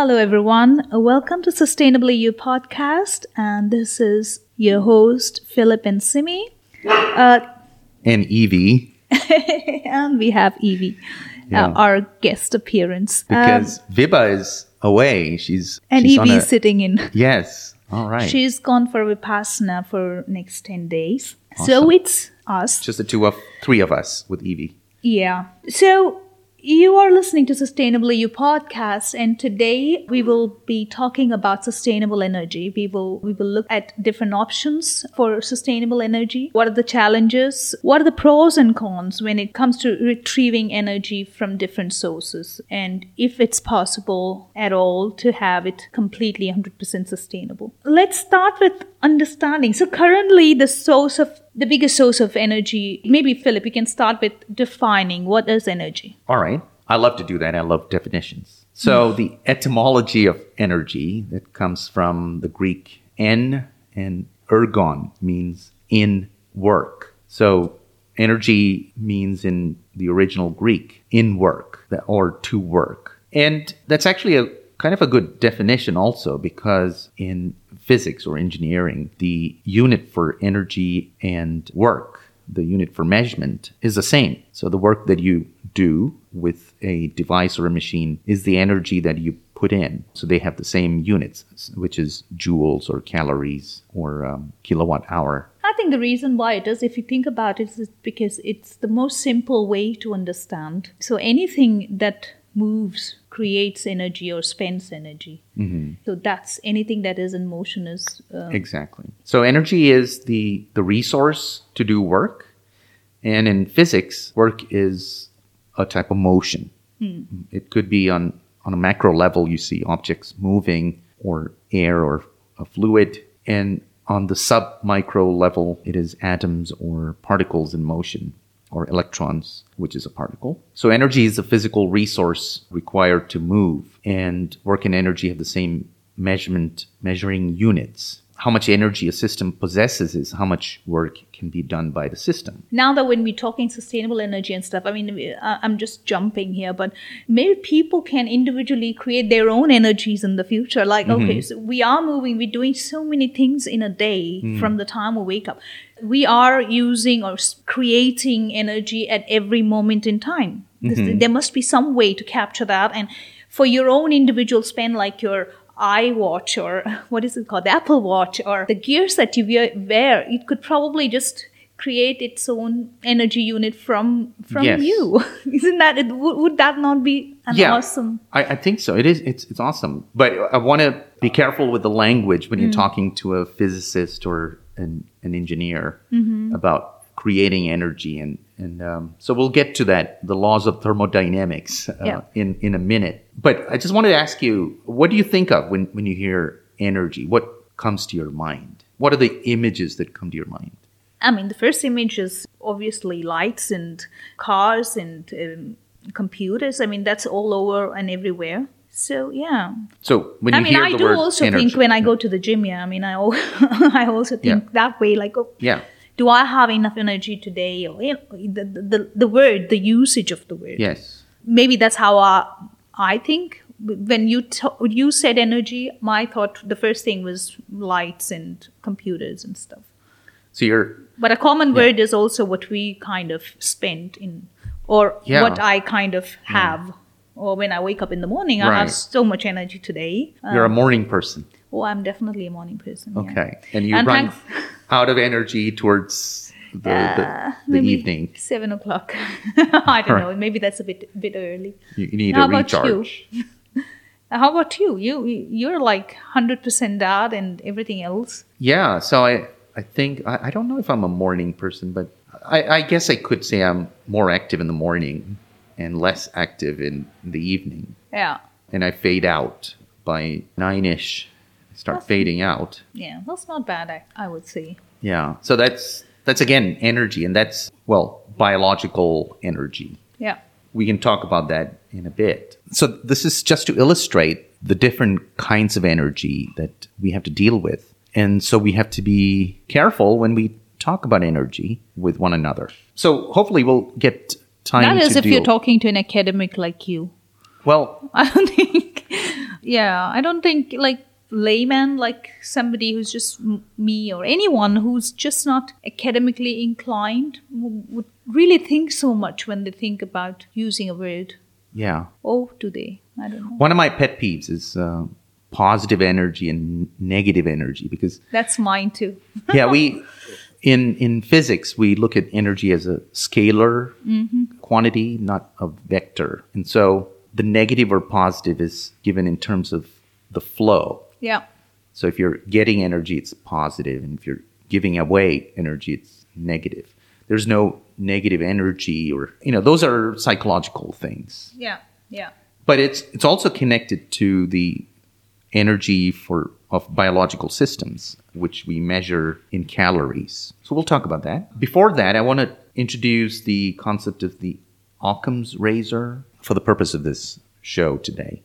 Hello, everyone. Welcome to Sustainably U podcast. And this is your host, Philip and Simy. Uh, and Evie. and we have Evie, Yeah. uh, our guest appearance. Um, Because Vibha is away. She's and she's on Evie a- is sitting in. Yes. All right. She's gone for Vipassana for next 10 days. So it's us. Just the two of three of us with Evie. Yeah. So you are listening to Sustainable You podcast, and today we will be talking about sustainable energy. We will we will look at different options for sustainable energy. What are the challenges? What are the pros and cons when it comes to retrieving energy from different sources? And if it's possible at all to have it completely 100% sustainable. Let's start with understanding. So currently the source of the biggest source of energy, maybe Philip, you can start with defining what is energy. All right. I love to do that. I love definitions. So mm. the etymology of energy that comes from the Greek en and ergon means in work. So energy means in the original Greek in work or to work. And that's actually a kind of a good definition also because in physics or engineering, the unit for energy and work the unit for measurement is the same. So the work that you do with a device or a machine is the energy that you put in. So they have the same units, which is joules or calories or um, kilowatt hour. I think the reason why it is, if you think about it, is because it's the most simple way to understand. So anything that moves creates energy or spends energy. So that's anything that is in motion is. Uh, Exactly. So energy is the the resource to do work, and in physics, work is a type of motion. It could be on on a macro level. You see objects moving, or air, or a fluid, and on the sub micro level, it is atoms or particles in motion. Or electrons, which is a particle. So, energy is a physical resource required to move, and work and energy have the same measurement measuring units. How much energy a system possesses is how much work can be done by the system. now that when we're talking sustainable energy and stuff, I mean, I- uh, I'm just jumping here, but maybe people can individually create their own energies in the future. Like, mm-hmm. okay, so we are moving, we're doing so many things in a day mm. from the time we wake up. We are using or creating energy at every moment in time. This- mm-hmm. There must be some way to capture that. And for your own individual spend, like your iWatch or what is it called, the Apple Watch or the gears that you wear- it could probably just create its own energy unit from from Yes. you. Isn't that it? Would, would that not be an awesome? I, I think so. It is. It's it's awesome. But I want to be careful with the language when Mm. you're talking to a physicist or an, an engineer Mm-hmm. about creating energy and and um, so we'll get to that the laws of thermodynamics uh, Yeah. in in a minute. But I just wanted to ask you, what do you think of when when you hear energy? What comes to your mind? What are the images that come to your mind? I mean, the first image is obviously lights and cars and um, computers. I mean, that's all over and everywhere. So yeah, So when I mean, I do also energy, think when I go to the gym. Yeah, I mean, I I also think Yeah. that way. Like, oh, yeah. Do I have enough energy today? Or you know, the, the the word, the usage of the word. Yes. Maybe that's how I I think. When you t- you said energy, my thought the first thing was lights and computers and stuff. So you're But a common word is also what we kind of spend in, or Yeah. what I kind of have. Or when I wake up in the morning, I have so much energy today. You're a um, morning person. Oh, I'm definitely a morning person. yeah. Okay. And you And run thanks- out of energy towards the, the, Uh, the maybe evening. seven o'clock. I don't Right. know. Maybe that's a bit bit early. You, need How a about you? recharge. How about you? You you're like hundred percent that and everything else. Yeah. So I, I think, I, I don't know if I'm a morning person, but I, I guess I could say I'm more active in the morning and less active in the evening. Yeah, And I fade out by nine ish. Start fading out. yeah. That's not bad. I, I would say. Yeah. So that's, that's again energy and that's, well, biological energy. Yeah. We can talk about that in a bit. So, this is just to illustrate the different kinds of energy that we have to deal with. And so, we have to be careful when we talk about energy with one another. So, hopefully, we'll get time That to if deal. you're talking to an academic like you. well, I don't think. yeah, I don't think like layman, like somebody who's just me or anyone who's just not academically inclined, would really think so much when they think about using a word. Yeah. oh do they? I don't know. One of my pet peeves is uh, positive energy and negative energy because That's mine too. yeah, we in in physics we look at energy as a scalar quantity, not a vector, and so the negative or positive is given in terms of the flow. Yeah. So if you're getting energy, it's positive, and if you're giving away energy, it's negative. There's no negative energy, or you know, those are psychological things. Yeah. Yeah. But it's it's also connected to the energy for of biological systems, which we measure in calories. So we'll talk about that. Before that, I want to introduce the concept of the Occam's razor for the purpose of this show today.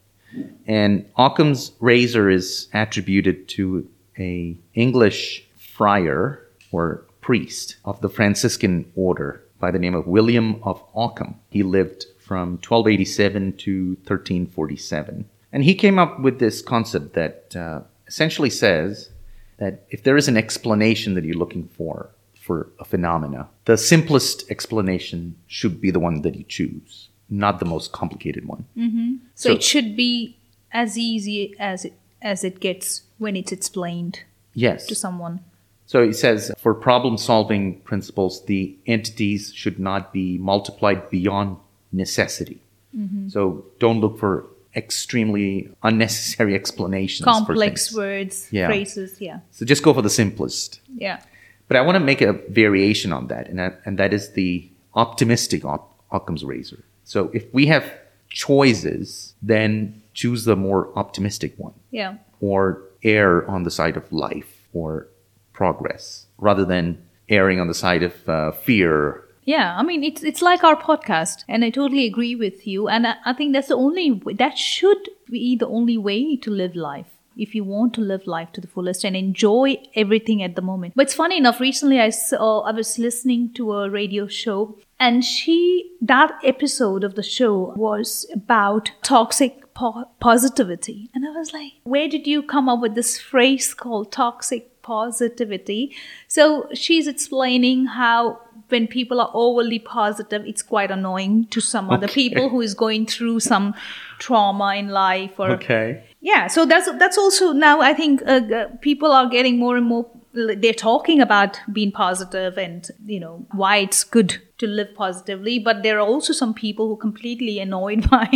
And Occam's razor is attributed to a English friar or priest of the Franciscan order by the name of William of Ockham. He lived from 1287 to 1347. And he came up with this concept that uh, essentially says that if there is an explanation that you're looking for for a phenomena, the simplest explanation should be the one that you choose, not the most complicated one. Mm-hmm. So, So- it should be as easy as it as it gets when it's explained Yes. to someone. So he says for problem solving principles, the entities should not be multiplied beyond necessity. Mm-hmm. So don't look for extremely unnecessary explanations. Complex words, Yeah. phrases. Yeah. So just go for the simplest. Yeah. But I want to make a variation on that, and that, and that is the optimistic op- Occam's razor. So if we have choices, then choose the more optimistic one Yeah. or err on the side of life or progress rather than erring on the side of uh, fear. Yeah, I mean it's it's like our podcast, and I totally agree with you. And I, I think that's the only that should be the only way to live life if you want to live life to the fullest and enjoy everything at the moment. But it's funny enough. Recently, I saw I was listening to a radio show, and she that episode of the show was about toxic po- positivity, and I was like, where did you come up with this phrase called toxic? positivity. So she's explaining how when people are overly positive, it's quite annoying to some other people who is going through some trauma in life or Okay. yeah. So that's that's also now I think uh, people are getting more and more. They're talking about being positive and you know why it's good to live positively, but there are also some people who are completely annoyed by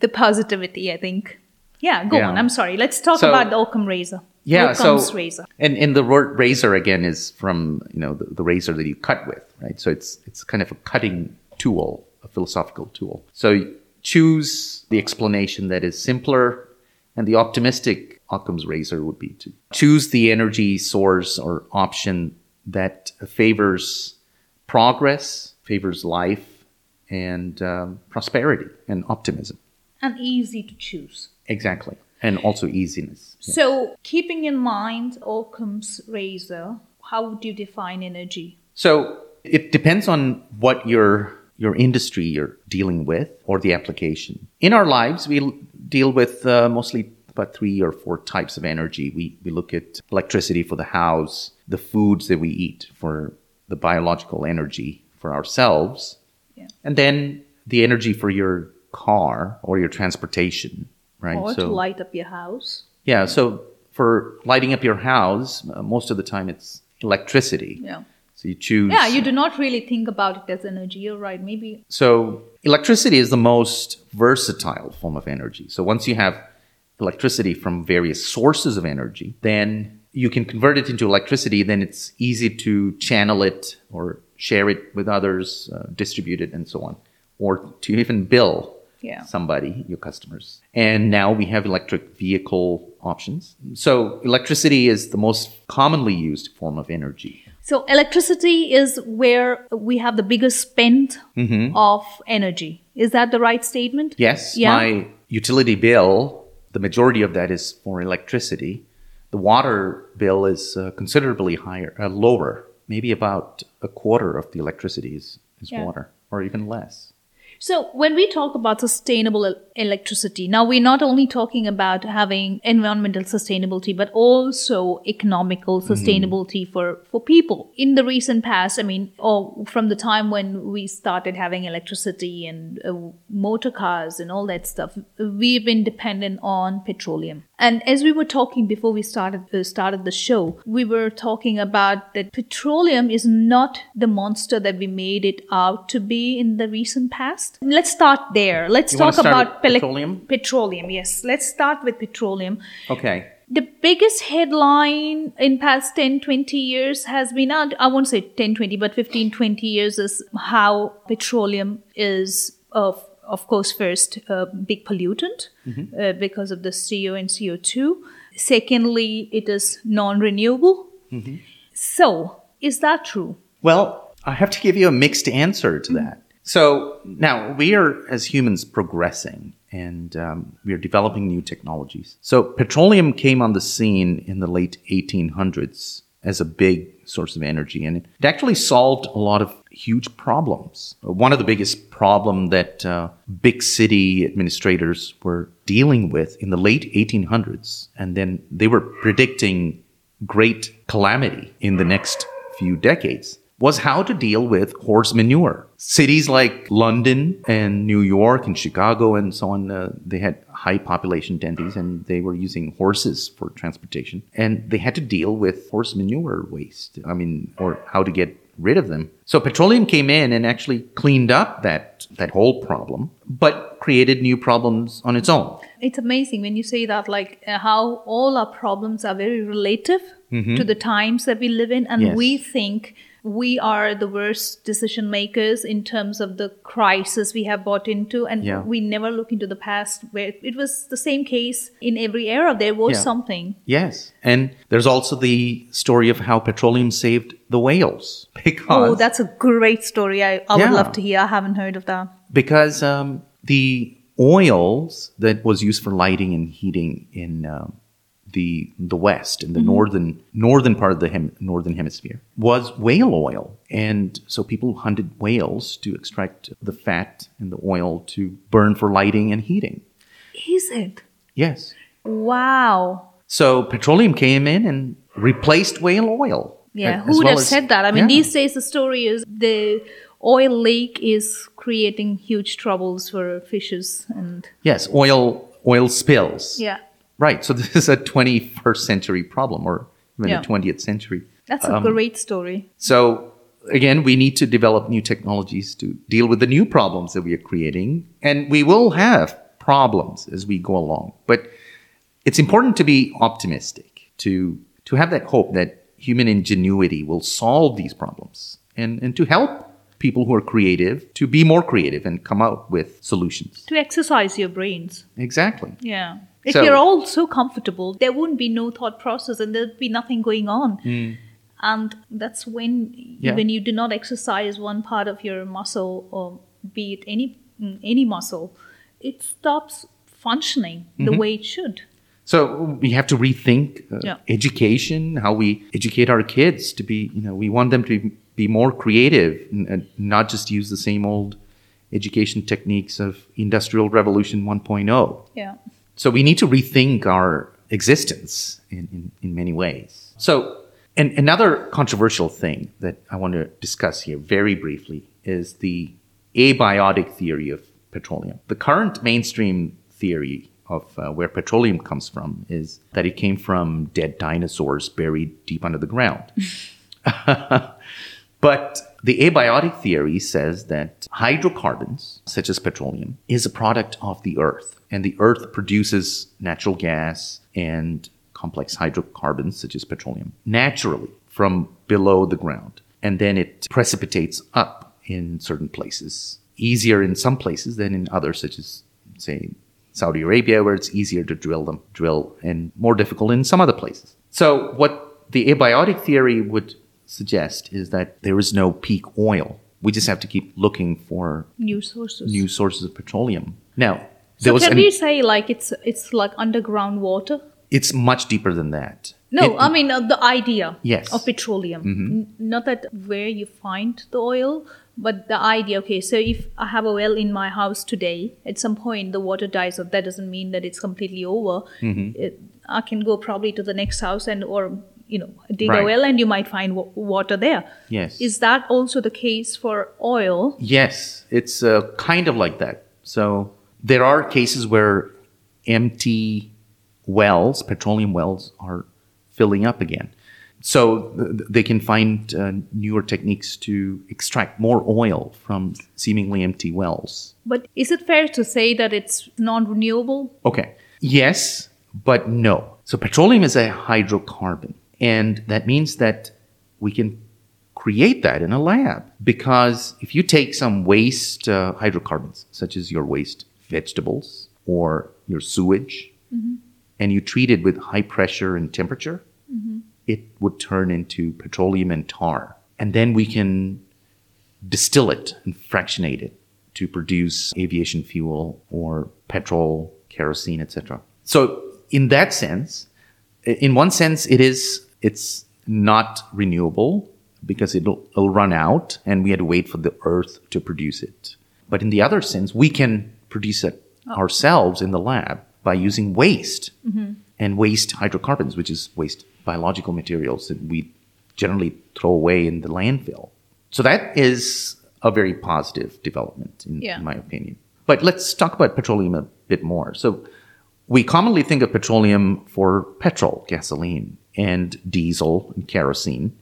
the positivity. I think. Yeah, go Yeah. on. I'm sorry. Let's talk So- about the Occam razor. Yeah. Occam's so razor. and and the word razor again is from you know the, the razor that you cut with, right? So it's it's kind of a cutting tool, a philosophical tool. So choose the explanation that is simpler, and the optimistic Occam's razor would be to choose the energy source or option that favors progress, favors life, and um, prosperity and optimism. and easy to choose. Exactly, and also easiness. So, keeping in mind Occam's razor, how would you define energy? So it depends on what your your industry you're dealing with or the application. In our lives, we deal with uh, mostly about three or four types of energy. We we look at electricity for the house, the foods that we eat for the biological energy for ourselves, Yeah. and then the energy for your car or your transportation. Right. Or to light up your house? yeah. So for lighting up your house, uh, most of the time it's electricity. Yeah. So you choose. Yeah, you do not really think about it as energy. You're right. Maybe. So electricity is the most versatile form of energy. So once you have electricity from various sources of energy, then you can convert it into electricity. Then it's easy to channel it or share it with others, uh, distribute it, and so on, or to even bill Yeah. somebody, your customers. And now we have electric vehicle options. So electricity is the most commonly used form of energy. So, electricity is where we have the biggest spend of energy. Is that the right statement? Yes, Yeah. my utility bill, the majority of that is for electricity. The water bill is uh, considerably higher, uh, lower. Maybe about a quarter of the electricity is, is Yeah. water, or even less. So when we talk about sustainable electricity, now we're not only talking about having environmental sustainability, but also economical sustainability for, for people. In the recent past, I mean, or from the time when we started having electricity and uh, motor cars and all that stuff, we've been dependent on petroleum. And as we were talking before we started uh, started the show, we were talking about that petroleum is not the monster that we made it out to be in the recent past. Let's start there. Let's You talk about pele- petroleum? Petroleum, yes. Let's start with petroleum. Okay. The biggest headline in past 10, 20 years has been, I won't say 10, 20, but 15, 20 years is how petroleum is, uh, of course, first, a big pollutant uh, because of the CO and CO2. Secondly, it is non-renewable. So, is that true? Well, I have to give you a mixed answer to that. So now we are, as humans, progressing and um, we are developing new technologies. So petroleum came on the scene in the late 1800s as a big source of energy, and it actually solved a lot of huge problems. One of the biggest problem that uh, big city administrators were dealing with in the late 1800s, and then they were predicting great calamity in the next few decades was how to deal with horse manure. Cities like London and New York and Chicago and so on, uh, they had high population densities and they were using horses for transportation. And they had to deal with horse manure waste. I mean, or how to get rid of them. So petroleum came in and actually cleaned up that, that whole problem, but created new problems on its own. It's amazing when you say that, like uh, how all our problems are very relative to the times that we live in, and Yes. we think we are the worst decision makers in terms of the crisis we have bought into, and Yeah. we never look into the past where it was the same case in every era. There was Yeah. something. Yes. And there's also the story of how petroleum saved the whales. Because Oh, that's a great story. I, I would love to hear. I haven't heard of that. because um, the oils that was used for lighting and heating in um, the the west in the mm-hmm. northern northern part of the hem- northern hemisphere was whale oil and so people hunted whales to extract the fat and the oil to burn for lighting and heating Is it? yes Wow. so petroleum came in and replaced whale oil Yeah, as who would well have as- said that? I mean, Yeah. these days the story is the oil leak is creating huge troubles for fishes and yes oil oil spills yeah, right so this is a 21st century problem or even Yeah. a 20th century that's a Um, great story. So again, we need to develop new technologies to deal with the new problems that we are creating, and we will have problems as we go along. But it's important to be optimistic, to to have that hope that human ingenuity will solve these problems, and and to help people who are creative to be more creative and come out with solutions. To exercise your brains. Exactly. Yeah. If So- you're all so comfortable, there wouldn't be no thought process and there'd be nothing going on. And that's when. Yeah. when you do not exercise one part of your muscle or be it any mm, any muscle, it stops functioning Mm-hmm. the way it should. So we have to rethink uh, Yeah. education, how we educate our kids to be, you know, we want them to be more creative and, and not just use the same old education techniques of Industrial Revolution 1.0. Yeah. So we need to rethink our existence in, in, in many ways. So, and another controversial thing that I want to discuss here very briefly is the abiotic theory of petroleum. The current mainstream theory of uh, where petroleum comes from is that it came from dead dinosaurs buried deep under the ground. But the abiotic theory says that hydrocarbons, such as petroleum, is a product of the earth. And the earth produces natural gas and complex hydrocarbons, such as petroleum, naturally from below the ground. And then it precipitates up in certain places, easier in some places than in others, such as, say, Saudi Arabia, where it's easier to drill them, drill, and more difficult in some other places. So, what the abiotic theory would suggest is that there is no peak oil. We just have to keep looking for New sources. new sources of petroleum. Now, so can an- we say like it's it's like underground water? it's much deeper than that. No, It- I mean uh, the idea Yes. Mm-hmm. of petroleum. N- not that where you find the oil, but the idea. Okay, so if I have a well in my house today, at some point the water dies off. That doesn't mean that it's completely over. Mm-hmm. It, I can go probably to the next house and or you know dig Right. a well and you might find wa- water there. Yes. Is that also the case for oil? Yes, it's uh, kind of like that. So there are cases where empty wells, petroleum wells, are filling up again. So th- they can find uh, newer techniques to extract more oil from seemingly empty wells. But is it fair to say that it's non-renewable? Okay. Yes, but no. So petroleum is a hydrocarbon, and that means that we can create that in a lab because if you take some waste uh, hydrocarbons, such as your waste vegetables or your sewage, and you treat it with high pressure and temperature, it would turn into petroleum and tar. And then we can distill it and fractionate it to produce aviation fuel or petrol, kerosene, etc. So in that sense, in one sense, it is it's not renewable because it'll, it'll run out, and we had to wait for the Earth to produce it. But in the other sense, we can produce it oh. ourselves in the lab by using waste mm-hmm. and waste hydrocarbons, which is waste biological materials that we generally throw away in the landfill. So that is a very positive development, in, Yeah. in my opinion. But let's talk about petroleum a bit more. So we commonly think of petroleum for petrol, gasoline, and diesel and kerosene.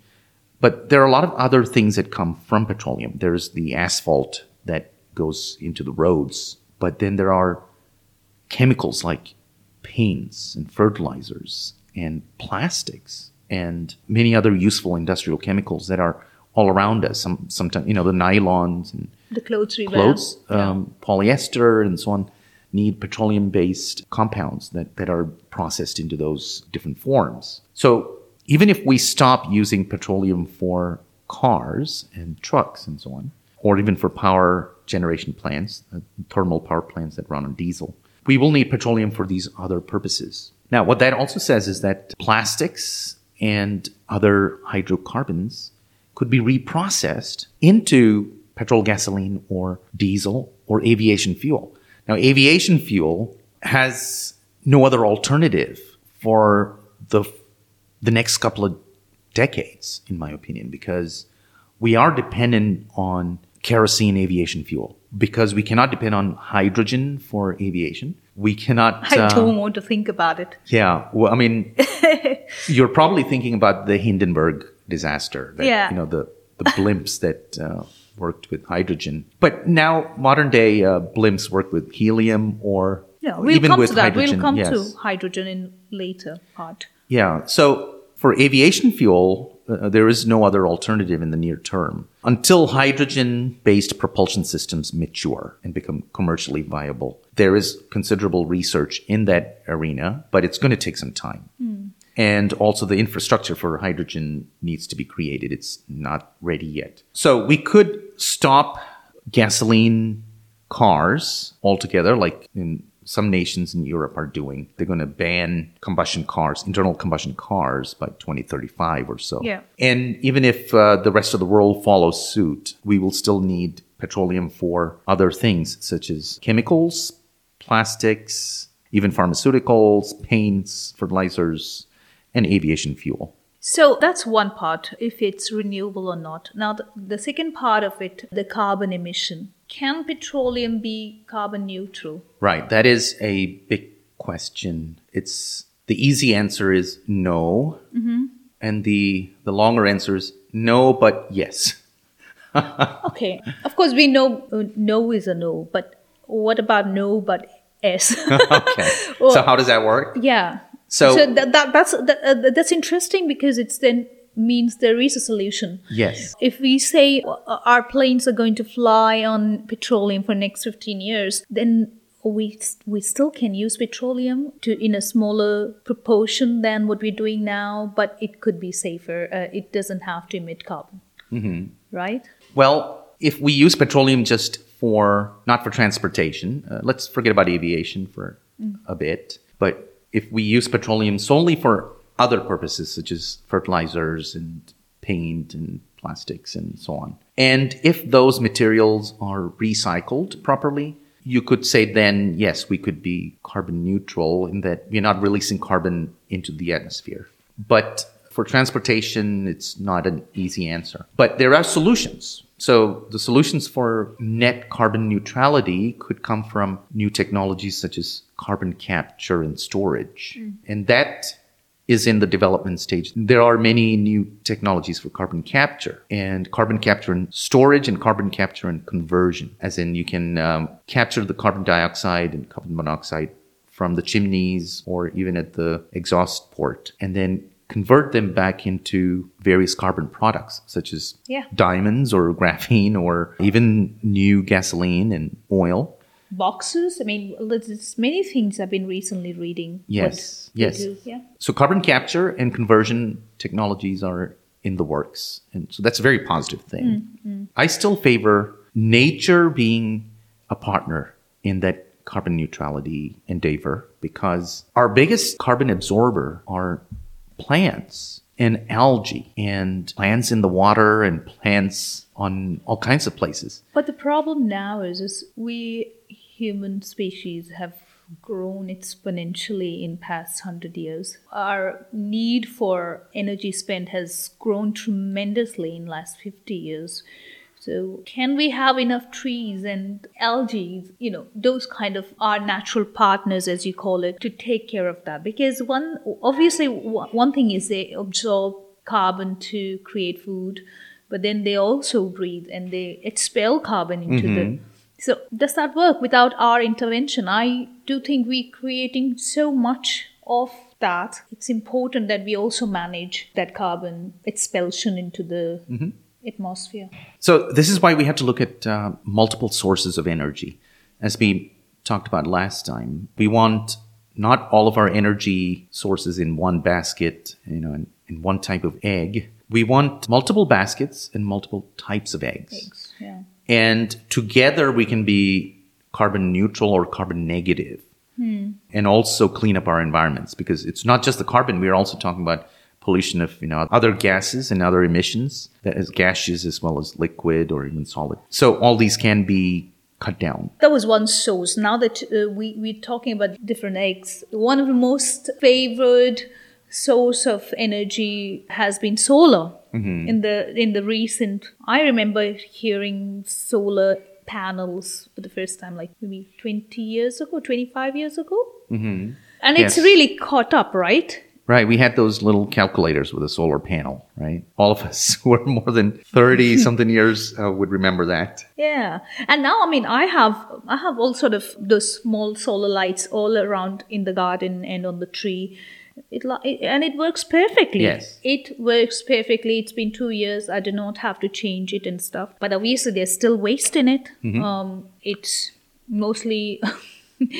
But there are a lot of other things that come from petroleum. There's the asphalt that goes into the roads, but then there are chemicals like paints and fertilizers and plastics and many other useful industrial chemicals that are all around us. Some, sometimes, you know, the nylons and The clothes we wear. clothes, um, polyester, and so on, need petroleum based compounds that, that are processed into those different forms. So even if we stop using petroleum for cars and trucks and so on, or even for power generation plants, uh, thermal power plants that run on diesel, we will need petroleum for these other purposes. Now, what that also says is that plastics and other hydrocarbons could be reprocessed into petrol, gasoline, or diesel or aviation fuel. Now, aviation fuel has no other alternative for the the next couple of decades, in my opinion, because we are dependent on kerosene aviation fuel because we cannot depend on hydrogen for aviation. We cannot. I uh, don't want to think about it. yeah, well, I mean, you're probably thinking about the Hindenburg disaster. That, Yeah. You know, the, the blimps that uh, worked with hydrogen. But now, modern day uh, blimps work with helium or Yeah, we'll even come with to that. hydrogen. We'll come yes. to hydrogen in later part. Yeah. So for aviation fuel, uh, there is no other alternative in the near term until hydrogen based propulsion systems mature and become commercially viable. There is considerable research in that arena, but it's going to take some time. And also, the infrastructure for hydrogen needs to be created. It's not ready yet. So, we could stop gasoline cars altogether, like in some nations in Europe are doing. They're going to ban combustion cars, internal combustion cars by 2035 or so. Yeah. And even if uh, the rest of the world follows suit, we will still need petroleum for other things such as chemicals, plastics, even pharmaceuticals, paints, fertilizers, and aviation fuel. So that's one part, if it's renewable or not. Now, the, the second part of it, the carbon emission. Can petroleum be carbon neutral? Right. That is a big question. It's the easy answer is no, and the the longer answer is no, but yes. Okay. Of course, we know uh, no is a no, but what about no but yes? okay. so how does that work? yeah. So- that, that, that's, that, uh, that's interesting because it's then means there is a solution. Yes. If we say uh, our planes are going to fly on petroleum for next 15 years, then we we still can use petroleum to in a smaller proportion than what we're doing now, but it could be safer. Uh, it doesn't have to emit carbon, mm-hmm. right? Well, if we use petroleum just for not for transportation, uh, let's forget about aviation for a bit. But if we use petroleum solely for other purposes such as fertilizers and paint and plastics and so on. And if those materials are recycled properly, you could say then, yes, we could be carbon neutral in that we're not releasing carbon into the atmosphere. But for transportation, it's not an easy answer. But there are solutions. So the solutions for net carbon neutrality could come from new technologies such as carbon capture and storage. Mm. And that is in the development stage. There are many new technologies for carbon capture and carbon capture and storage and carbon capture and conversion, as in you can um, capture the carbon dioxide and carbon monoxide from the chimneys or even at the exhaust port and then convert them back into various carbon products such as yeah. diamonds or graphene or even new gasoline and oil boxes. I mean, there's many things I've been recently reading. Yes, yes. Yeah. So carbon capture and conversion technologies are in the works, and so that's a very positive thing. Mm, I still favor nature being a partner in that carbon neutrality endeavor because our biggest carbon absorber are plants and algae and plants in the water and plants on all kinds of places. But the problem now is, is we human species have grown exponentially in past 100 years. Our need for energy spent has grown tremendously in last 50 years. So can we have enough trees and algae you know those kind of our natural partners as you call it to take care of that? Because one obviously one thing is they absorb carbon to create food but then they also breathe and they expel carbon into mm-hmm. the so does that work without our intervention? I do think we're creating so much of that. It's important that we also manage that carbon expulsion into the mm-hmm. atmosphere. So this is why we have to look at uh, multiple sources of energy. As we talked about last time, we want not all of our energy sources in one basket, you know, in, in one type of egg. We want multiple baskets and multiple types of eggs. Eggs, yeah. And together we can be carbon neutral or carbon negative hmm. and also clean up our environments because it's not just the carbon. We're also talking about pollution of, you know, other gases and other emissions that is gaseous as well as liquid or even solid. So all these can be cut down. That was one source. Now that uh, we, we're talking about different eggs, one of the most favored source of energy has been solar. Mm-hmm. In the in the recent, I remember hearing solar panels for the first time, like maybe twenty years ago, twenty five years ago, mm-hmm. and it's really caught up, right? Right. We had those little calculators with a solar panel, right? All of us who are more than 30 something years uh, would remember that. Yeah. And now, I mean, I have, I have all sort of those small solar lights all around in the garden and on the tree. It, it, and it works perfectly. Yes. It works perfectly. It's been two years. I do not have to change it and stuff. But obviously, there's still waste in it. Mm-hmm. Um, it's mostly a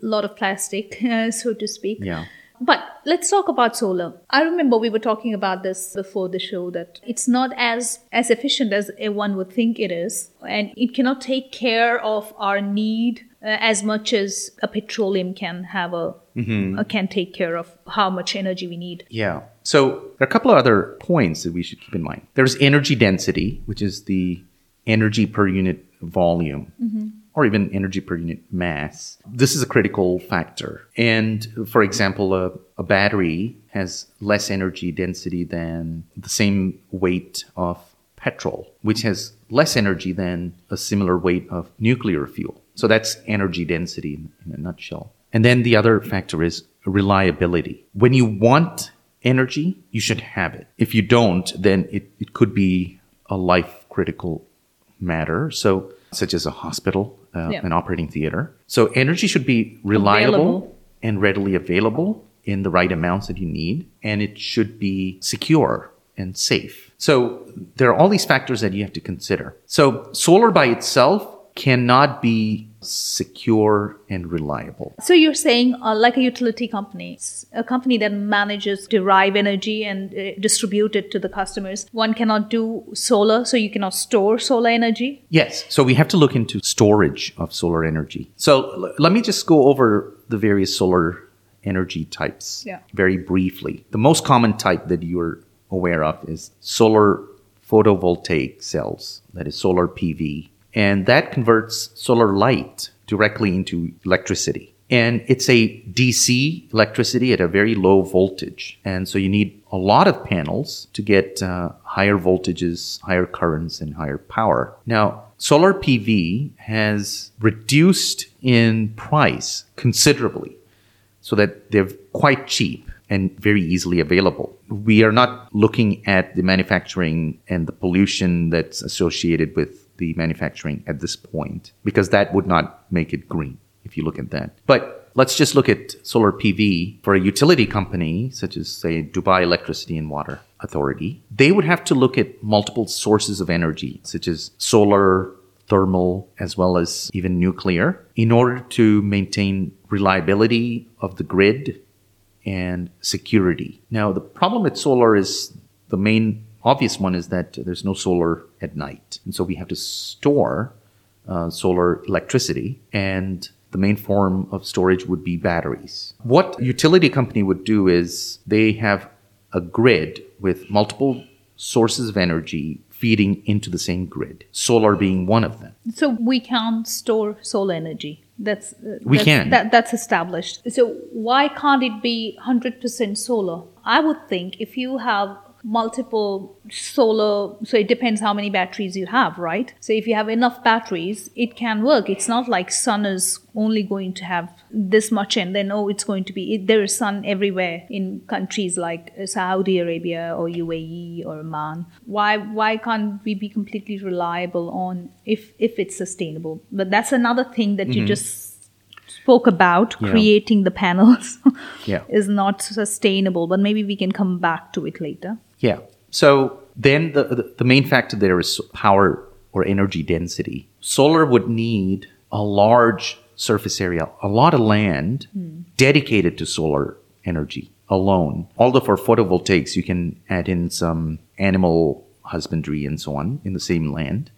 lot of plastic, uh, so to speak. Yeah. But let's talk about solar. I remember we were talking about this before the show that it's not as as efficient as one would think it is, and it cannot take care of our need uh, as much as a petroleum can have a mm-hmm. uh, can take care of how much energy we need. Yeah. So there are a couple of other points that we should keep in mind. There's energy density, which is the energy per unit volume. Mm-hmm or even energy per unit mass. This is a critical factor. And for example, a, a, battery has less energy density than the same weight of petrol, which has less energy than a similar weight of nuclear fuel. So that's energy density in, in a nutshell. And then the other factor is reliability. When you want energy, you should have it. If you don't, then it, it could be a life critical matter. So such as a hospital, uh, yeah. an operating theater. So energy should be reliable available. and readily available in the right amounts that you need, and it should be secure and safe. So there are all these factors that you have to consider. So solar by itself cannot be secure and reliable. So you're saying, uh, like a utility company, a company that manages derive energy and uh, distribute it to the customers, one cannot do solar, so you cannot store solar energy? Yes. So we have to look into storage of solar energy. So l- let me just go over the various solar energy types Yeah. very briefly. The most common type that you're aware of is solar photovoltaic cells, that is solar PV. And that converts solar light directly into electricity. And it's a DC electricity at a very low voltage. And so you need a lot of panels to get uh, higher voltages, higher currents, and higher power. Now, solar PV has reduced in price considerably so that they're quite cheap and very easily available. We are not looking at the manufacturing and the pollution that's associated with the manufacturing at this point because that would not make it green if you look at that. But let's just look at solar PV for a utility company such as say Dubai Electricity and Water Authority. They would have to look at multiple sources of energy such as solar, thermal, as well as even nuclear in order to maintain reliability of the grid and security. Now, the problem with solar is the main obvious one is that there's no solar at night. And so we have to store uh, solar electricity, and the main form of storage would be batteries. What utility company would do is they have a grid with multiple sources of energy feeding into the same grid, solar being one of them. So we can store solar energy. That's uh, We that's- can. That, that's established. So why can't it be hundred percent solar? I would think if you have multiple solar, so it depends how many batteries you have, right? So if you have enough batteries, it can work. It's not like sun is only going to have this much, and then oh, it's going to be. It, there is sun everywhere in countries like uh, Saudi Arabia or UAE or Oman. Why why can't we be completely reliable on if if it's sustainable? But that's another thing that you mm-hmm. just spoke about Yeah. creating the panels Yeah. is not sustainable but maybe we can come back to it later Yeah. So then the, the, the main factor there is power or energy density. Solar would need a large surface area, a lot of land dedicated to solar energy alone. Although for photovoltaics, you can add in some animal husbandry and so on in the same land.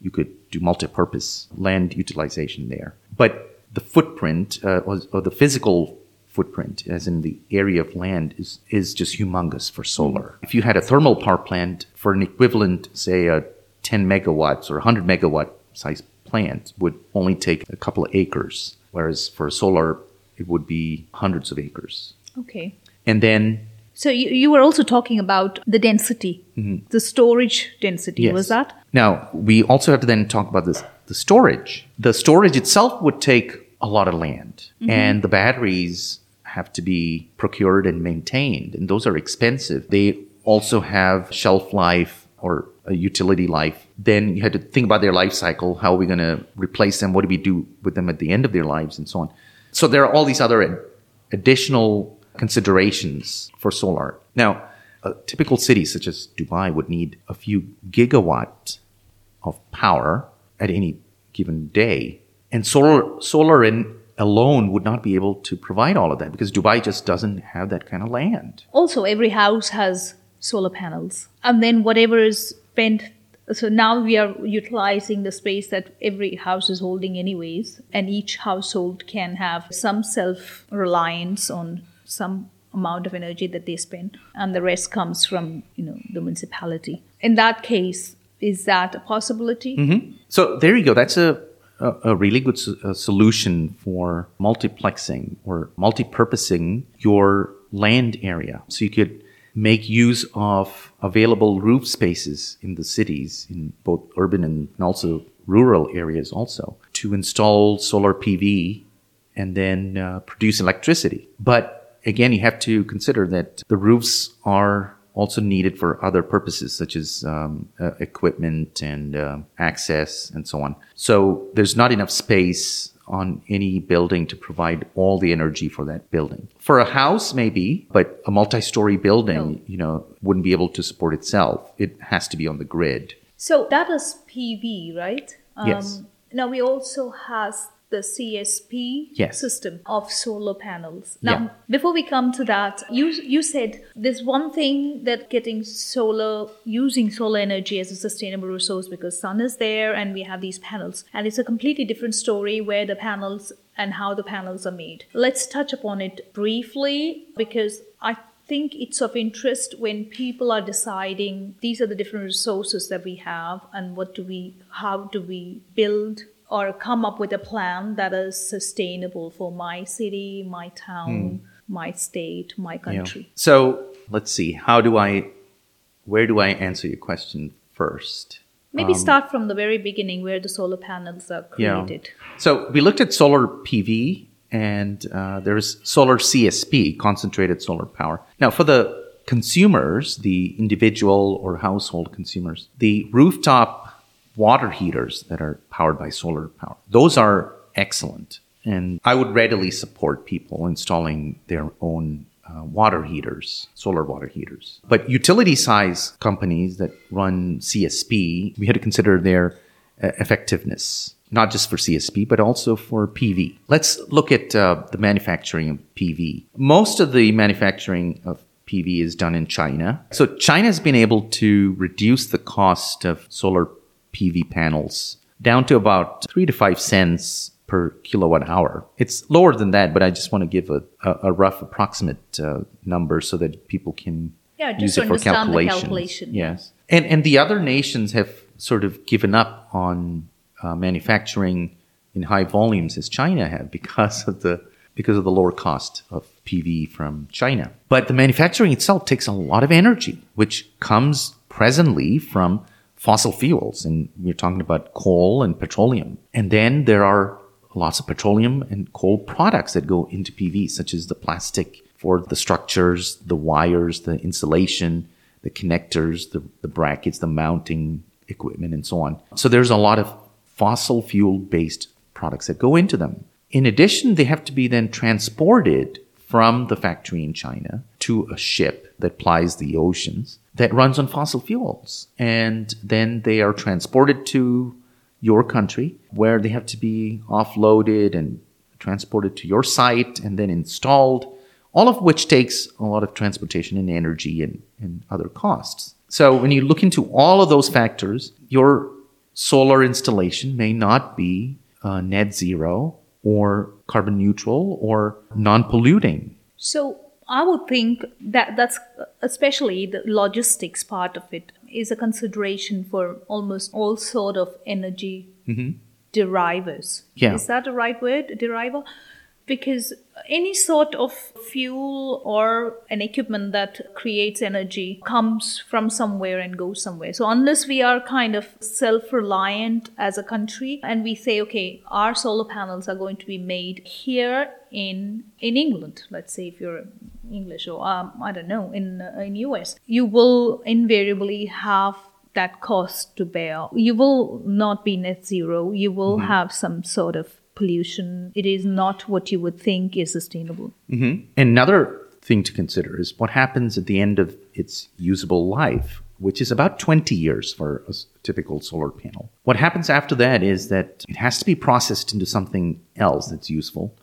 You could do multi-purpose land utilization there. But the footprint uh, or, or the physical footprint, as in the area of land, is, is just humongous for solar. If you had a thermal power plant for an equivalent, say, a 10 megawatts or 100 megawatt size plant, would only take a couple of acres, whereas for solar, it would be hundreds of acres. okay And then, so you, you were also talking about the density mm-hmm. the storage density Yes. was that now we also have to then talk about this the storage. The storage itself would take a lot of land, mm-hmm. and the batteries have to be procured and maintained, and those are expensive. They also have shelf life or a utility life. Then you had to think about their life cycle. How are we going to replace them? What do we do with them at the end of their lives, and so on. So there are all these other ad- additional considerations for solar. Now, a typical city such as Dubai would need a few gigawatt of power at any given day. And solar, solar in alone would not be able to provide all of that because Dubai just doesn't have that kind of land. also every house has solar panels and then whatever is spent so now we are utilizing the space that every house is holding anyways and each household can have some self reliance on some amount of energy that they spend and the rest comes from you know the municipality in that case is that a possibility mm-hmm. So there you go. That's a, a, a really good so- uh, solution for multiplexing or multi-purposing your land area. So you could make use of available roof spaces in the cities, in both urban and also rural areas also, to install solar PV and then uh, produce electricity. But again, you have to consider that the roofs are also needed for other purposes, such as um, uh, equipment and uh, access and so on. So there's not enough space on any building to provide all the energy for that building. For a house, maybe, but a multi-story building, No. you know, wouldn't be able to support itself. It has to be on the grid. So that is PV, right? Um, Yes. Now we also has the CSP Yes. system of solar panels. Now, Yeah. before we come to that, you you said there's one thing that getting solar, using solar energy as a sustainable resource because sun is there and we have these panels, and it's a completely different story where the panels and how the panels are made. Let's touch upon it briefly because I think it's of interest when people are deciding these are the different resources that we have and what do we how do we build or come up with a plan that is sustainable for my city, my town, my state, my Yeah. country. So let's see. How do I? Where do I answer your question first? Maybe Um, start from the very beginning where the solar panels are Yeah. created. So we looked at solar PV, and uh, there's solar CSP, concentrated solar power. Now, for the consumers, the individual or household consumers, the rooftop water heaters that are powered by solar power, those are excellent. And I would readily support people installing their own uh, water heaters, solar water heaters. But utility size companies that run CSP, we had to consider their uh, effectiveness, not just for CSP, but also for PV. Let's look at uh, the manufacturing of PV. Most of the manufacturing of PV is done in China. So China has been able to reduce the cost of solar PV panels down to about three to five cents per kilowatt hour. It's lower than that, but I just want to give a, a, a rough approximate uh, number so that people can Yeah, just use it for the calculation. Yes, and and the other nations have sort of given up on uh, manufacturing in high volumes as China have because of the because of the lower cost of PV from China. But the manufacturing itself takes a lot of energy, which comes presently from fossil fuels, and we're talking about coal and petroleum. And then there are lots of petroleum and coal products that go into PV, such as the plastic for the structures, the wires, the insulation, the connectors, the, the brackets, the mounting equipment, and so on. So there's a lot of fossil fuel based products that go into them. In addition, they have to be then transported from the factory in China to a ship that plies the oceans that runs on fossil fuels. And then they are transported to your country where they have to be offloaded and transported to your site and then installed, all of which takes a lot of transportation and energy and, and other costs. So when you look into all of those factors, your solar installation may not be uh, net zero or carbon neutral or non-polluting. So I would think that that's especially the logistics part of it is a consideration for almost all sort of energy mm-hmm. derivers. Yeah. Is that the right word, deriver? Because any sort of fuel or an equipment that creates energy comes from somewhere and goes somewhere. So unless we are kind of self-reliant as a country and we say, okay, our solar panels are going to be made here in in England, let's say if you're English or um, I don't know in uh, in US, you will invariably have that cost to bear. You will not be net zero. You will have some sort of pollution. It is not what you would think is sustainable. And another thing to consider is what happens at the end of its usable life, which is about 20 years for a typical solar panel. What happens after that is that it has to be processed into something else that's useful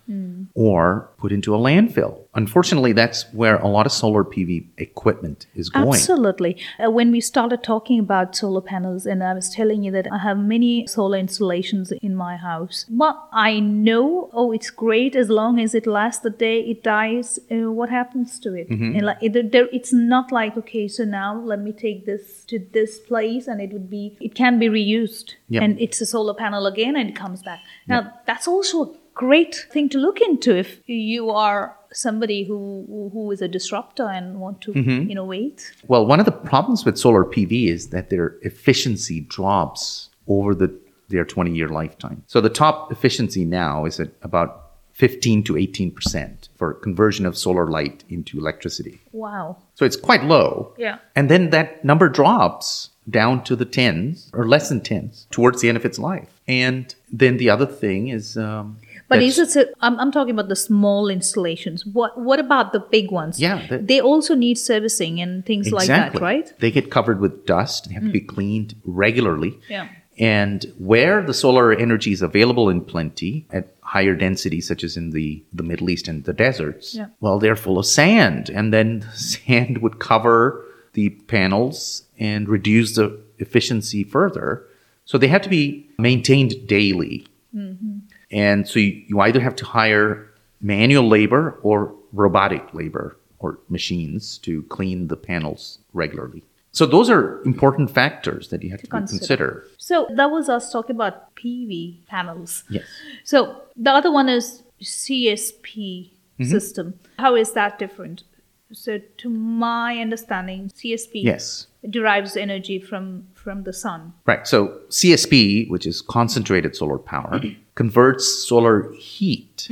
or put into a landfill. Unfortunately, that's where a lot of solar PV equipment is going. Absolutely. Uh, when we started talking about solar panels, and I was telling you that I have many solar installations in my house, well, I know, oh, it's great as long as it lasts the day it dies. Uh, what happens to it? And like, it, there, it's not like, okay, so now let me take this to this place, and it would be, it can be reused, Yep. and it's a solar panel again, and it comes back. Now, that's also great thing to look into if you are somebody who who is a disruptor and want to innovate. Well, one of the problems with solar PV is that their efficiency drops over the their 20 year lifetime. So the top efficiency now is at about 15 to 18% for conversion of solar light into electricity. Wow. So it's quite low. Yeah. And then that number drops down to the tens or less than tens towards the end of its life. And then the other thing is. Um, But that's- is it? I'm, I'm talking about the small installations. What What about the big ones? Yeah, the- they also need servicing and things like that, right? They get covered with dust. They have to be mm. cleaned regularly. Yeah. And where the solar energy is available in plenty at higher densities, such as in the, the Middle East and the deserts, Yeah. well, they're full of sand. And then sand would cover the panels and reduce the efficiency further. So they have to be maintained daily. Mm-hmm. And so you, you either have to hire manual labor or robotic labor or machines to clean the panels regularly. So those are important factors that you have to, consider. consider. So that was us talking about PV panels. Yes. So the other one is CSP Mm-hmm. system. How is that different? So to my understanding, CSP Yes. derives energy from from the sun. Right. So CSP, which is concentrated solar power, converts solar heat,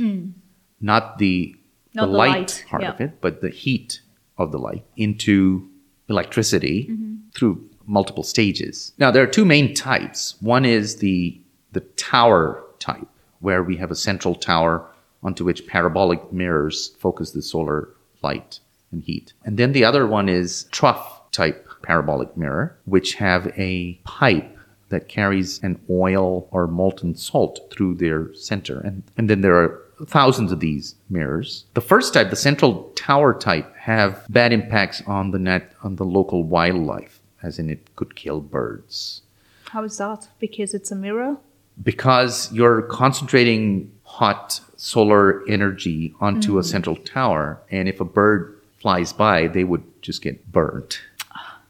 not the. Not the the light, light, part yeah. of it, but the heat of the light into electricity Mm-hmm. through multiple stages. Now there are two main types. One is the the tower type, where we have a central tower onto which parabolic mirrors focus the solar light and heat. And then the other one is trough type parabolic mirror, which have a pipe that carries an oil or molten salt through their center. And, and then there are thousands of these mirrors. The first type, the central tower type, have bad impacts on the net on the local wildlife, as in it could kill birds How is that? Because it's a mirror. because you're concentrating hot solar energy onto a mm. central tower, and if a bird flies by, they would just get burnt.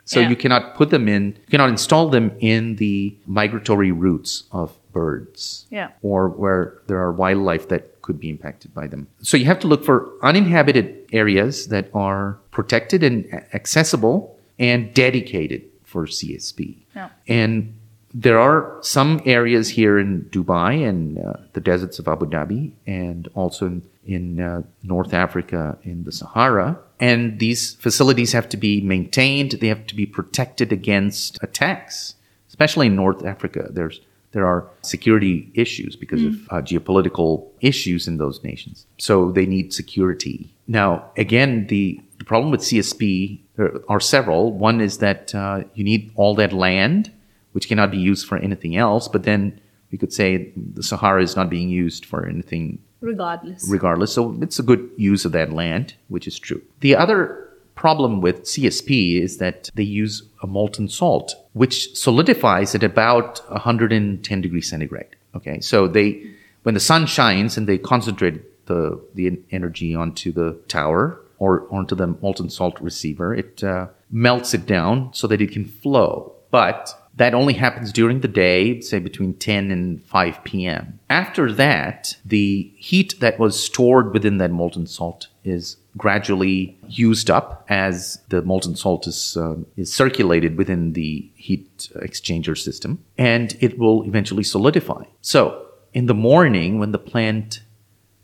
So Yeah. you cannot put them in, you cannot install them in the migratory routes of birds Yeah. or where there are wildlife that could be impacted by them. So you have to look for uninhabited areas that are protected and accessible and dedicated for CSP. Yeah. And there are some areas here in Dubai and uh, the deserts of Abu Dhabi, and also in, in uh, North Africa in the Sahara. And these facilities have to be maintained. They have to be protected against attacks, especially in North Africa. There's there are security issues because of uh, geopolitical issues in those nations. So they need security. Now, again, the, the problem with CSP there are several. One is that uh, you need all that land, which cannot be used for anything else. But then we could say the Sahara is not being used for anything regardless. regardless. So it's a good use of that land, which is true. The other problem with CSP is that they use a molten salt, which solidifies at about 110 degrees centigrade. Okay, so they, when the sun shines and they concentrate the the energy onto the tower or onto the molten salt receiver, it uh, melts it down so that it can flow. But that only happens during the day, say between 10 and 5 p.m. After that, the heat that was stored within that molten salt is gradually used up as the molten salt is, uh, is circulated within the heat exchanger system, and it will eventually solidify. So, in the morning, when the plant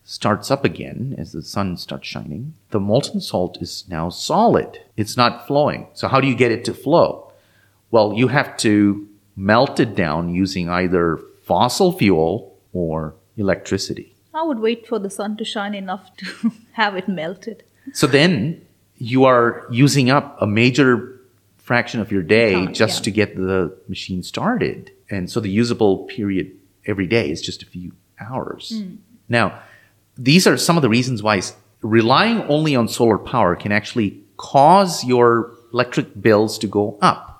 starts up again as the sun starts shining, the molten salt is now solid. It's not flowing. So, how do you get it to flow? Well, you have to melt it down using either fossil fuel or electricity. I would wait for the sun to shine enough to have it melted. So then you are using up a major fraction of your day Time, just yeah. to get the machine started. And so the usable period every day is just a few hours. Hmm. Now, these are some of the reasons why relying only on solar power can actually cause your electric bills to go up.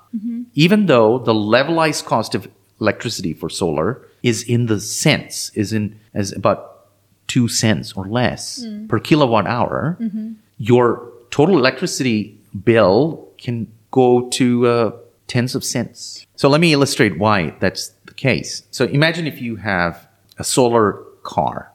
Even though the levelized cost of electricity for solar is in the cents, is in as about two cents or less per kilowatt hour. Your total electricity bill can go to uh, tens of cents. So let me illustrate why that's the case. So imagine if you have a solar car.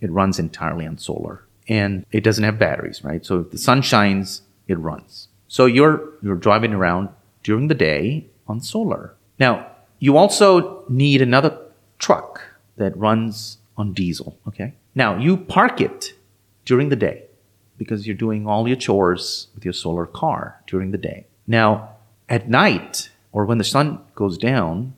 It runs entirely on solar and it doesn't have batteries, right? So if the sun shines, it runs. So you're you're driving around during the day on solar. Now, you also need another truck that runs on diesel, okay? Now, you park it during the day because you're doing all your chores with your solar car during the day. Now, at night or when the sun goes down,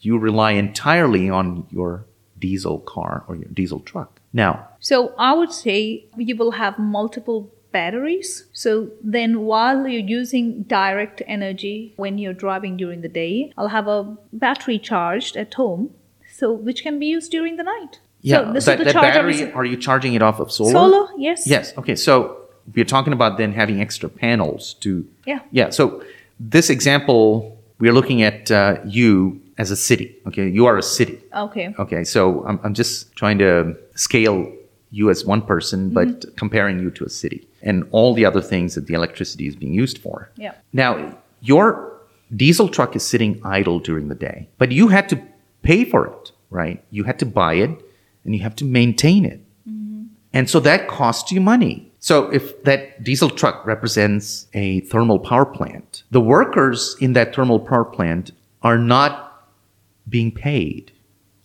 you rely entirely on your diesel car or your diesel truck. Now, So I would say you will have multiple batteries. So then while you're using direct energy when you're driving during the day, I'll have a battery charged at home. So which can be used during the night. yeah, so this that, is the that battery, are you charging it off of solar? Solar, yes. Yes. Okay. So we're talking about then having extra panels to. Yeah. Yeah. So this example, we're looking at uh, you as a city. Okay, you are a city. Okay. Okay, so I'm, I'm just trying to scale you as one person, but Mm-hmm. comparing you to a city and all the other things that the electricity is being used for. Yeah. Now, your diesel truck is sitting idle during the day, but you had to pay for it, right? You had to buy it and you have to maintain it. And so that costs you money. So if that diesel truck represents a thermal power plant, the workers in that thermal power plant are not being paid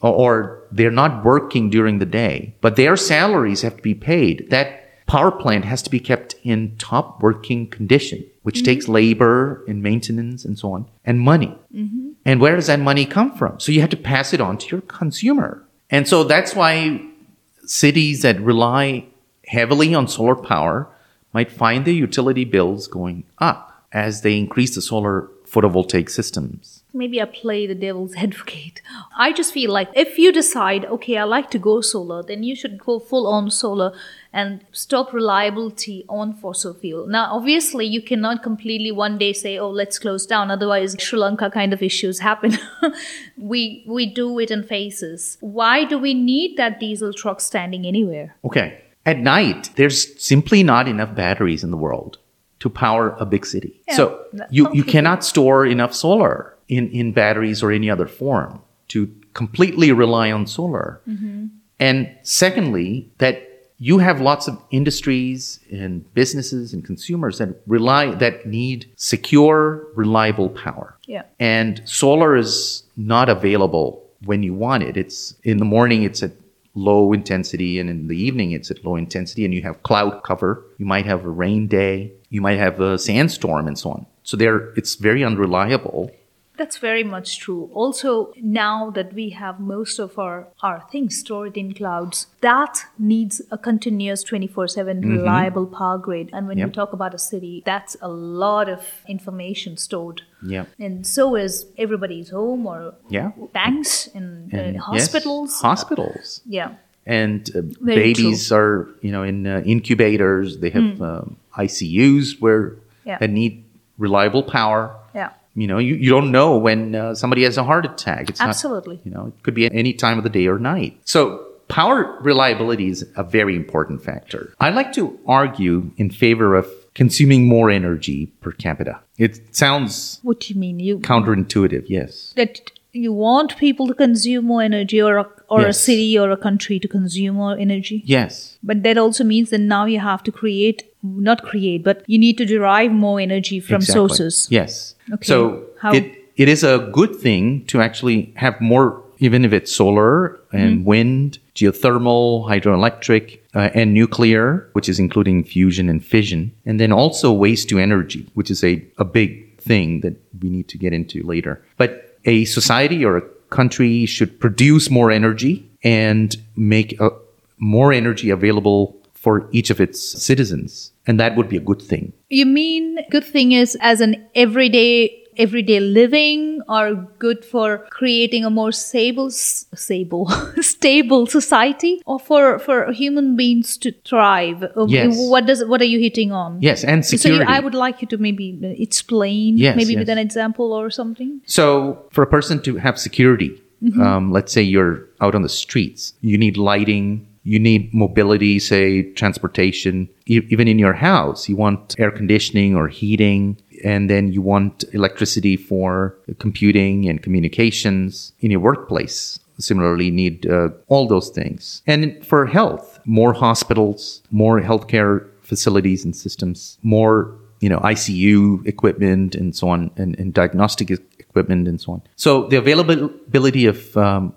or, or they're not working during the day, but their salaries have to be paid. That power plant has to be kept in top working condition, which mm-hmm. takes labor and maintenance and so on and money. Mm-hmm. And where does that money come from? So you have to pass it on to your consumer. And so that's why cities that rely heavily on solar power might find their utility bills going up as they increase the solar photovoltaic systems. Maybe I play the devil's advocate. I just feel like if you decide, okay, I like to go solar, then you should go full on solar and stop reliability on fossil fuel. Now, obviously, you cannot completely one day say, oh, let's close down. Otherwise, Sri Lanka kind of issues happen. we, we do it in phases. Why do we need that diesel truck standing anywhere? Okay. At night, there's simply not enough batteries in the world to power a big city. Yeah, so you, you cannot store enough solar in, in batteries or any other form to completely rely on solar. Mm-hmm. And secondly, that you have lots of industries and businesses and consumers that rely that need secure, reliable power. Yeah. And solar is not available when you want it. It's in the morning it's at low intensity and in the evening it's at low intensity and you have cloud cover. You might have a rain day, you might have a sandstorm and so on. So there it's very unreliable. That's very much true. Also, now that we have most of our, our things stored in clouds, that needs a continuous 24 7 reliable power grid. And when Yep. you talk about a city, that's a lot of information stored. Yeah. And so is everybody's home or Yeah. banks and, uh, And yes, hospitals. hospitals. yeah. and uh, babies are you know in uh, incubators they have um, icus where. Yeah. that need reliable power. You know you, you don't know when uh, somebody has a heart attack. It's Absolutely. not, you know it could be at any time of the day or night. So power reliability is a very important factor. I like to argue in favor of consuming more energy per capita. It sounds What do you mean? You counterintuitive yes. That you want people to consume more energy or a, or a city or a country to consume more energy? yes. But that also means that now you have to create, not create, but you need to derive more energy from Exactly. sources. Yes. Okay. So How- it it is a good thing to actually have more, even if it's solar and Mm-hmm. wind, geothermal, hydroelectric, uh, and nuclear, which is including fusion and fission, and then also waste to energy, which is a, a big thing that we need to get into later. But a society or a country should produce more energy and make uh more energy available for each of its citizens. And that would be a good thing. You mean good thing is as an everyday everyday living or good for creating a more stable stable stable society or for for human beings to thrive Um, Yes. what does what are you hitting on Yes, and so security. you, i would like you to maybe explain Yes, maybe with an example or something So, for a person to have security, Mm-hmm. um, let's say you're out on the streets, you need lighting, you need mobility, say transportation. Even in your house, you want air conditioning or heating, and then you want electricity for computing and communications in your workplace. Similarly, need uh, all those things. And for health, more hospitals, more healthcare facilities and systems, more you know ICU equipment and so on, and, and diagnostic equipment and so on. So the availability of um,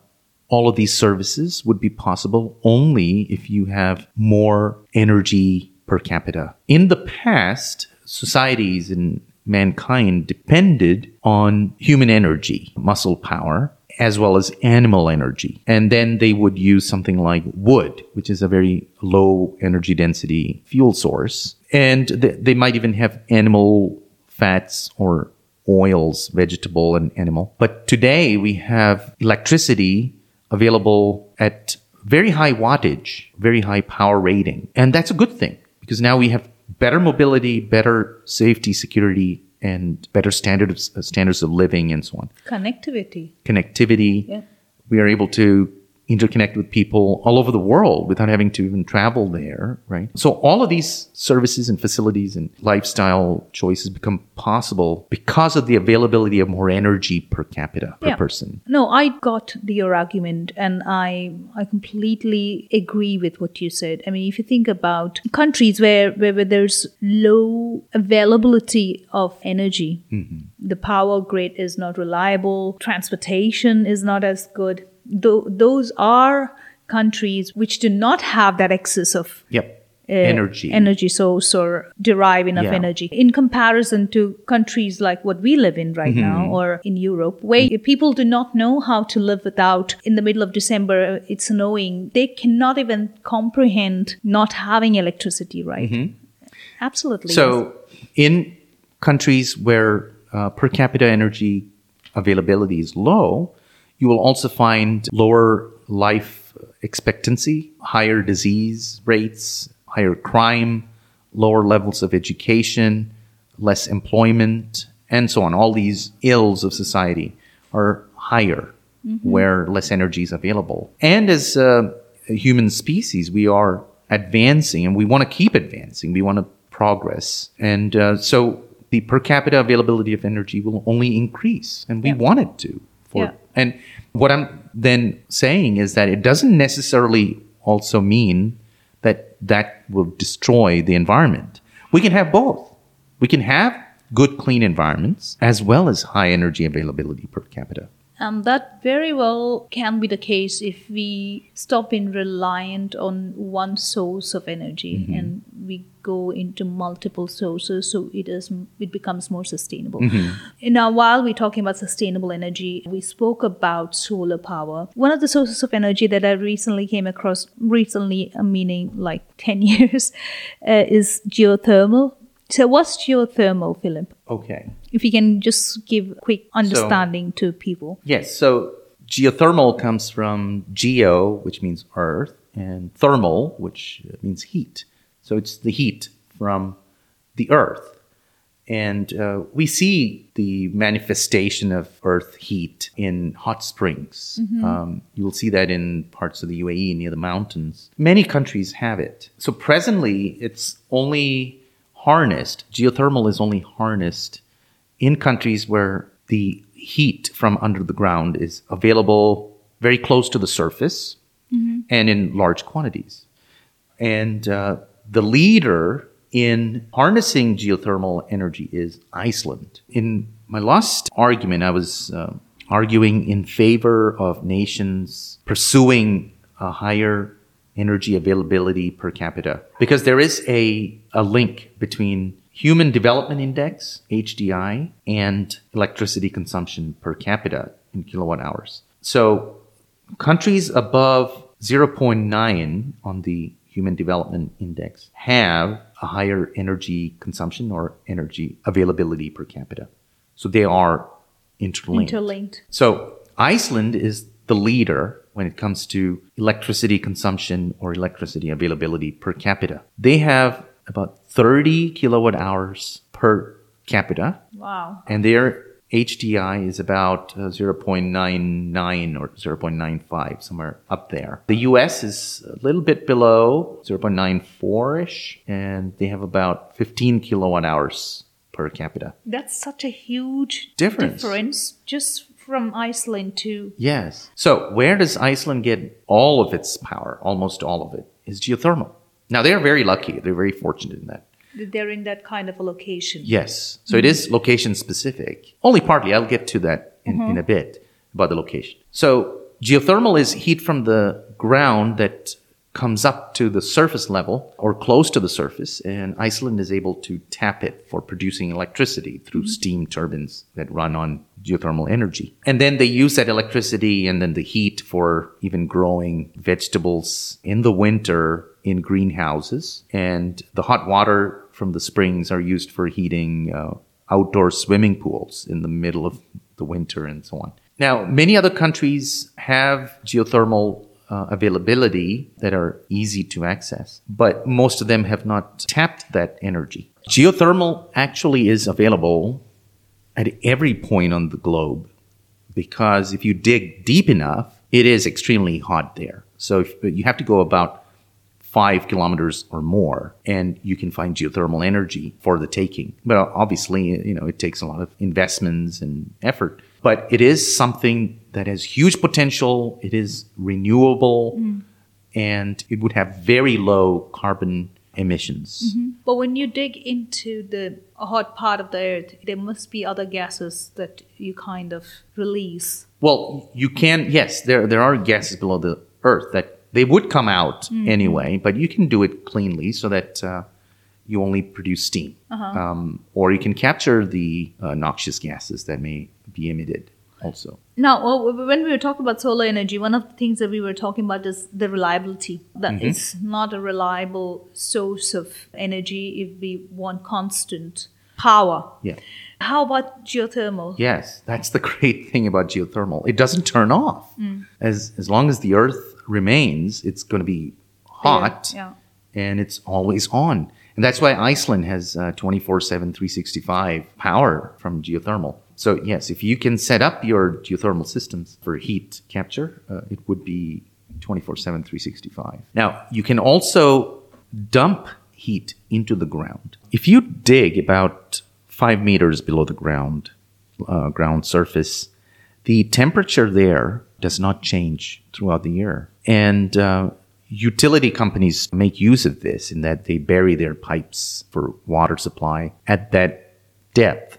all of these services would be possible only if you have more energy per capita. In the past, societies and mankind depended on human energy, muscle power, as well as animal energy. And then they would use something like wood, which is a very low energy density fuel source. And th- they might even have animal fats or oils, vegetable and animal. But today we have electricity available at very high wattage, very high power rating. And that's a good thing because now we have better mobility, better safety, security, and better standards standards of living and so on. Connectivity. Connectivity. Yeah. We are able to interconnect with people all over the world without having to even travel there, right? So all of these services and facilities and lifestyle choices become possible because of the availability of more energy per capita per Yeah. person. No, I got the, your argument, and I I completely agree with what you said. I mean, if you think about countries where where, where there's low availability of energy, mm-hmm. the power grid is not reliable, transportation is not as good. Tho- those are countries which do not have that excess of Yep. uh, energy. energy source or derive enough Yeah. energy in comparison to countries like what we live in right now Mm-hmm. or in Europe where people do not know how to live without in the middle of December uh, it's snowing they cannot even comprehend not having electricity right absolutely. Mm-hmm. So, in countries where uh, per capita energy availability is low, you will also find lower life expectancy, higher disease rates, higher crime, lower levels of education, less employment, and so on. All these ills of society are higher where less energy is available. And as uh, a human species, we are advancing and we want to keep advancing. We want to progress. And uh, so the per capita availability of energy will only increase, and we Yeah. want it to. For, Yeah. And what I'm then saying is that it doesn't necessarily also mean that that will destroy the environment. We can have both. We can have good, clean environments as well as high energy availability per capita. And that very well can be the case if we stop being reliant on one source of energy and we go into multiple sources so it is it becomes more sustainable. Now while we're talking about sustainable energy, we spoke about solar power. One of the sources of energy that I recently came across recently, uh, meaning like 10 years, uh, is geothermal. So what's geothermal, Philip? Okay. If you can just give quick understanding to people. Yes. So geothermal comes from geo, which means earth, and thermal, which means heat. So it's the heat from the earth. And uh, we see the manifestation of earth heat in hot springs. Um, you will see that in parts of the UAE near the mountains. Many countries have it. So presently, it's only harnessed, geothermal is only harnessed in countries where the heat from under the ground is available very close to the surface and in large quantities. And uh, the leader in harnessing geothermal energy is Iceland. In my last argument, I was uh, arguing in favor of nations pursuing a higher energy availability per capita because there is a, a link between Human Development Index, HDI, and electricity consumption per capita in kilowatt hours. So countries above 0.9 on the Human Development Index have a higher energy consumption or energy availability per capita. So they are interlinked. Interlinked. So Iceland is the leader when it comes to electricity consumption or electricity availability per capita. They have about 30 kilowatt hours per capita, Wow. and their HDI is about uh, 0.99 or 0.95, somewhere up there. The US is a little bit below 0.94 ish, and they have about 15 kilowatt hours per capita. That's such a huge Difference. difference just from Iceland to Yes. So where does Iceland get all of its power? Almost all of it is geothermal. Now they're very lucky. They're very fortunate in that. they're in that kind of a location. Yes. So it is location specific. Only partly. I'll get to that in, mm-hmm. in a bit about the location. So geothermal is heat from the ground that comes up to the surface level or close to the surface, and Iceland is able to tap it for producing electricity through mm-hmm. steam turbines that run on geothermal energy. And then they use that electricity and then the heat for even growing vegetables in the winter in greenhouses. And the hot water from the springs are used for heating uh, outdoor swimming pools in the middle of the winter and so on. Now, many other countries have geothermal uh, availability that are easy to access, but most of them have not tapped that energy. Geothermal actually is available at every point on the globe because if you dig deep enough, it is extremely hot there. So you have to go about five kilometers or more, and you can find geothermal energy for the taking. But obviously, you know, it takes a lot of investments and effort. But it is something that has huge potential. It is renewable, mm. and it would have very low carbon emissions. Mm-hmm. But when you dig into the hot part of the earth, there must be other gases that you kind of release. Well, you can, yes, there, there are gases below the earth that they would come out mm-hmm. anyway, but you can do it cleanly so that uh, you only produce steam. Uh-huh. Um, or you can capture the uh, noxious gases that may be emitted also. Now, well, when we were talking about solar energy, one of the things that we were talking about is the reliability. That mm-hmm. it's not a reliable source of energy if we want constant power. Yeah. How about geothermal? Yes, that's the great thing about geothermal. It doesn't turn off. Mm. As as long as the earth remains, it's going to be hot yeah. and it's always on. And that's why Iceland has uh, 24 7, 365 power from geothermal. So, yes, if you can set up your geothermal systems for heat capture, uh, it would be 24 7, 365. Now, you can also dump heat into the ground. If you dig about five meters below the ground, uh, ground surface, the temperature there does not change throughout the year. And uh, utility companies make use of this in that they bury their pipes for water supply at that depth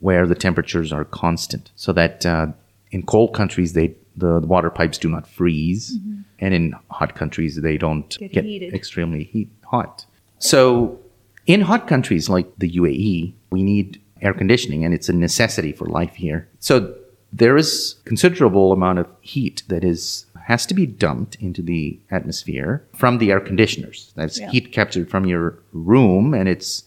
where the temperatures are constant, so that uh, in cold countries they the, the, water pipes do not freeze, mm-hmm. and in hot countries they don't get, get extremely heat hot. So in hot countries like the UAE, we need air conditioning, and it's a necessity for life here. So there is considerable amount of heat that is has to be dumped into the atmosphere from the air conditioners. That's yeah. heat captured from your room, and it's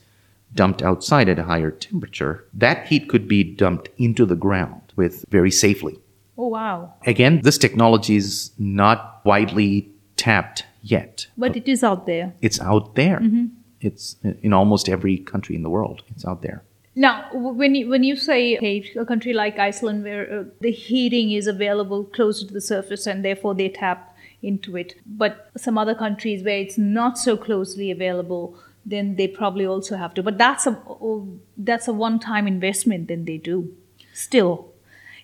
dumped outside at a higher temperature, that heat could be dumped into the ground with very safely. Oh wow. Again, this technology is not widely tapped yet. But it is out there. It's out there. Mm-hmm. It's in almost every country in the world. It's out there. Now, when you, when you say okay, a country like Iceland, where uh, the heating is available closer to the surface and therefore they tap into it, but some other countries where it's not so closely available, then they probably also have to. But that's a that's a one-time investment. Then they do. Still,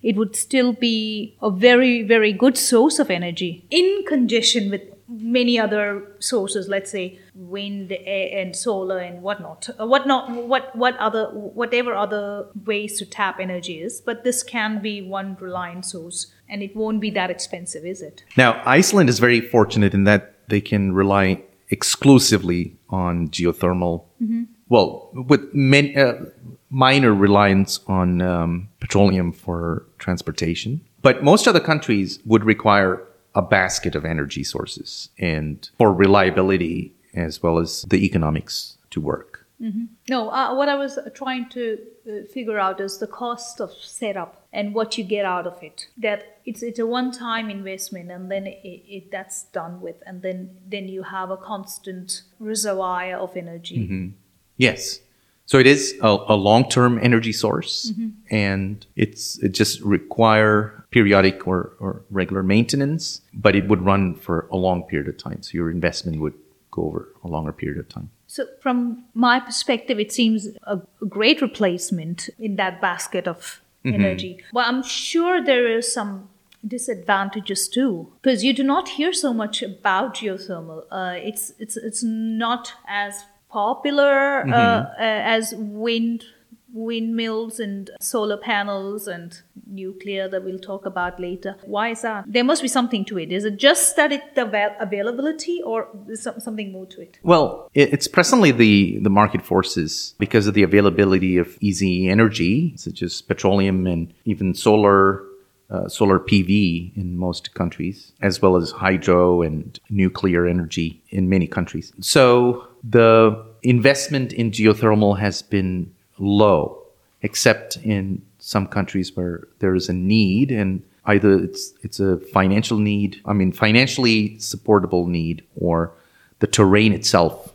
it would still be a very very good source of energy in conjunction with many other sources. Let's say wind and solar and whatnot. Uh, what? What what other whatever other ways to tap energy is. But this can be one reliant source, and it won't be that expensive, is it? Now, Iceland is very fortunate in that they can rely exclusively on geothermal. Mm-hmm. Well, with many, uh, minor reliance on um, petroleum for transportation. But most other countries would require a basket of energy sources and for reliability as well as the economics to work. Mm-hmm. No, uh, what I was trying to uh, figure out is the cost of setup and what you get out of it. That it's it's a one-time investment, and then it, it that's done with, and then then you have a constant reservoir of energy. Mm-hmm. Yes, so it is a, a long-term energy source, mm-hmm. and it's it just require periodic or, or regular maintenance, but it would run for a long period of time. So your investment would go over a longer period of time. So, from my perspective, it seems a, great replacement in that basket of mm-hmm. energy. Well, I'm sure there is some disadvantages too, because you do not hear so much about geothermal. Uh, it's it's it's not as popular mm-hmm. uh, uh, as wind windmills and solar panels and nuclear that we'll talk about later. Why is that? There must be something to it. Is it just that it the availability or is something more to it? Well, it's presently the, the market forces because of the availability of easy energy, such as petroleum and even solar uh, solar PV in most countries, as well as hydro and nuclear energy in many countries. So the investment in geothermal has been low, except in some countries where there is a need and either it's it's a financial need, I mean financially supportable need, or the terrain itself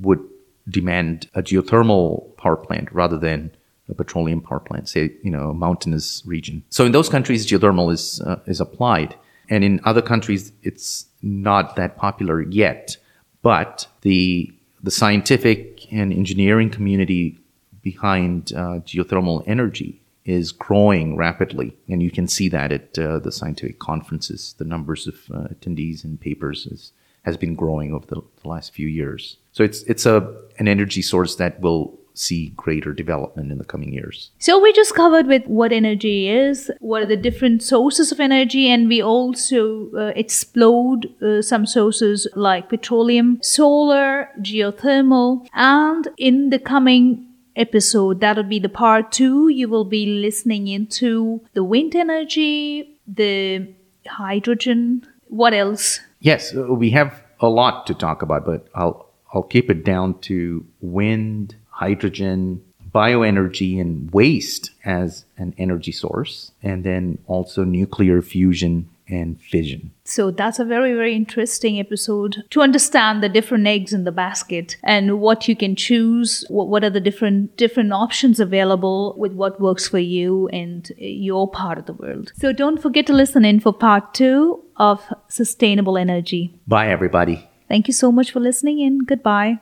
would demand a geothermal power plant rather than a petroleum power plant, say, you know, a mountainous region. So in those countries, geothermal is, uh, is applied. And in other countries, it's not that popular yet. But the, the scientific and engineering community behind uh, geothermal energy is growing rapidly. And you can see that at uh, the scientific conferences. The numbers of uh, attendees and papers is, has been growing over the, the last few years. So it's, it's a, an energy source that will see greater development in the coming years. So we just covered with what energy is, what are the different sources of energy, and we also uh, explode uh, some sources like petroleum, solar, geothermal, and in the coming episode, that'll be the part two, you will be listening into the wind energy, the hydrogen, what else? Yes, uh, we have a lot to talk about, but I'll I'll keep it down to wind, hydrogen, bioenergy, and waste as an energy source, and then also nuclear fusion and fission. So that's a very, very interesting episode to understand the different eggs in the basket and what you can choose. What, what are the different different options available with what works for you and your part of the world. So don't forget to listen in for part two of sustainable energy. Bye, everybody. Thank you so much for listening in. Goodbye.